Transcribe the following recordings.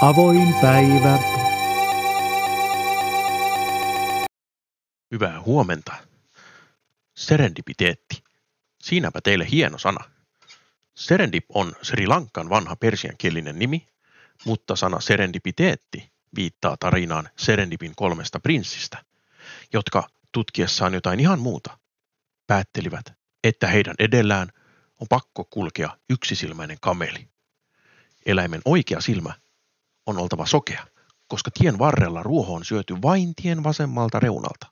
Avoin päivä. Hyvää huomenta. Serendipiteetti. Siinäpä teille hieno sana. Serendip on Sri Lankan vanha persiankielinen nimi, mutta sana serendipiteetti viittaa tarinaan Serendipin kolmesta prinssistä, jotka tutkiessaan jotain ihan muuta päättelivät, että heidän edellään on pakko kulkea yksisilmäinen kameli. Eläimen oikea silmä on oltava sokea, koska tien varrella ruoho on syöty vain tien vasemmalta reunalta.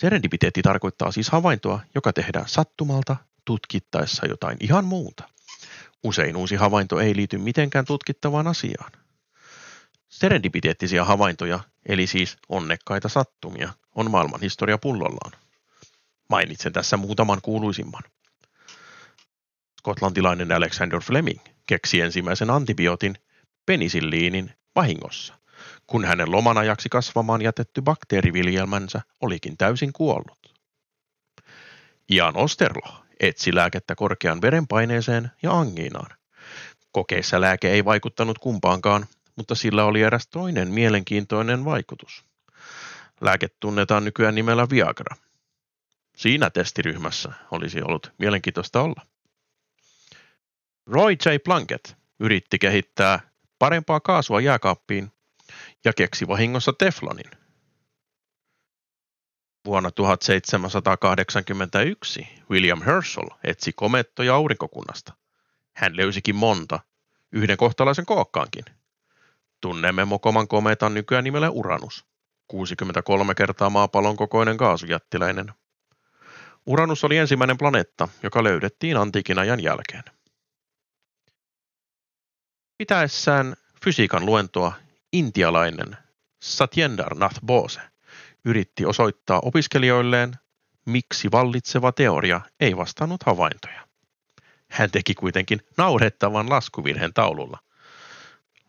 Serendipiteetti tarkoittaa siis havaintoa, joka tehdään sattumalta tutkittaessa jotain ihan muuta. Usein uusi havainto ei liity mitenkään tutkittavaan asiaan. Serendipiteettisiä havaintoja, eli siis onnekkaita sattumia, on maailman historia pullollaan. Mainitsen tässä muutaman kuuluisimman. Skotlantilainen Alexander Fleming keksi ensimmäisen antibiootin penisilliinin vahingossa, kun hänen loman ajaksi kasvamaan jätetty bakteeriviljelmänsä olikin täysin kuollut. Ian Osterlo etsi lääkettä korkean verenpaineeseen ja angiinaan. Kokeissa lääke ei vaikuttanut kumpaankaan, mutta sillä oli eräs toinen mielenkiintoinen vaikutus. Lääke tunnetaan nykyään nimellä Viagra. Siinä testiryhmässä olisi ollut mielenkiintoista olla. Roy J. Plunkett yritti kehittää parempaa kaasua jääkaappiin ja keksi vahingossa teflonin. Vuonna 1781 William Herschel etsi komettoja aurinkokunnasta. Hän löysikin monta, yhden kohtalaisen kookkaankin. Tunnemme Mokoman kometan nykyään nimellä Uranus, 63 kertaa maapallon kokoinen kaasujättiläinen. Uranus oli ensimmäinen planeetta, joka löydettiin antiikin ajan jälkeen. Pitäessään fysiikan luentoa intialainen Satyendra Nath Bose yritti osoittaa opiskelijoilleen, miksi vallitseva teoria ei vastannut havaintoja. Hän teki kuitenkin naurettavan laskuvirheen taululla.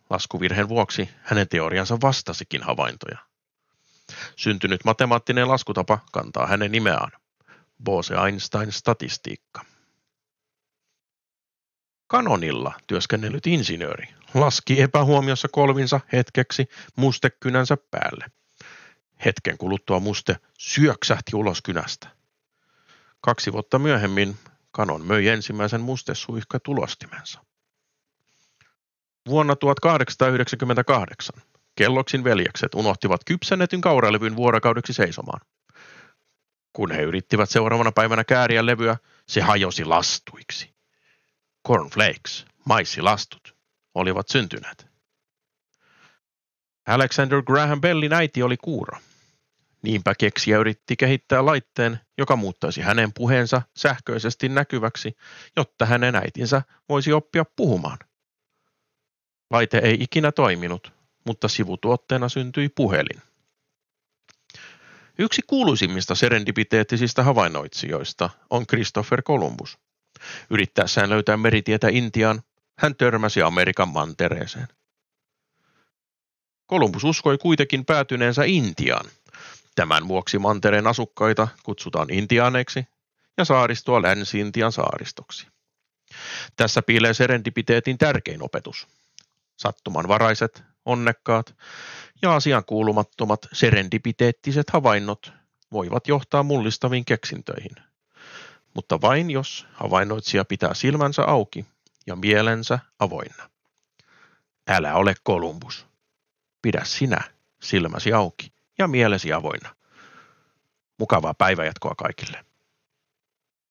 Laskuvirheen vuoksi hänen teoriansa vastasikin havaintoja. Syntynyt matemaattinen laskutapa kantaa hänen nimeään. Bose-Einstein statistiikka. Kanonilla työskennellyt insinööri laski epähuomiossa kolvinsa hetkeksi mustekynänsä päälle. Hetken kuluttua muste syöksähti ulos kynästä. Kaksi vuotta myöhemmin Kanon möi ensimmäisen mustesuihka tulostimensa. Vuonna 1898 Kelloksin veljekset unohtivat kypsennetyn kauralevyn vuorokaudeksi seisomaan. Kun he yrittivät seuraavana päivänä kääriä levyä, se hajosi lastuiksi. Cornflakes, maissilastut, olivat syntyneet. Alexander Graham Bellin äiti oli kuuro. Niinpä keksijä yritti kehittää laitteen, joka muuttaisi hänen puheensa sähköisesti näkyväksi, jotta hänen äitinsä voisi oppia puhumaan. Laite ei ikinä toiminut, mutta sivutuotteena syntyi puhelin. Yksi kuuluisimmista serendipiteettisistä havainnoitsijoista on Christopher Columbus. Yrittäessään löytää meritietä Intiaan, hän törmäsi Amerikan mantereeseen. Kolumbus uskoi kuitenkin päätyneensä Intiaan. Tämän vuoksi mantereen asukkaita kutsutaan intiaaneiksi ja saaristoa Länsi-Intian saaristoksi. Tässä piilee serendipiteetin tärkein opetus. Sattumanvaraiset, onnekkaat ja asian kuulumattomat serendipiteettiset havainnot voivat johtaa mullistaviin keksintöihin – mutta vain jos havainnoitsija pitää silmänsä auki ja mielensä avoinna. Älä ole Kolumbus. Pidä sinä silmäsi auki ja mielesi avoinna. Mukavaa päivänjatkoa kaikille.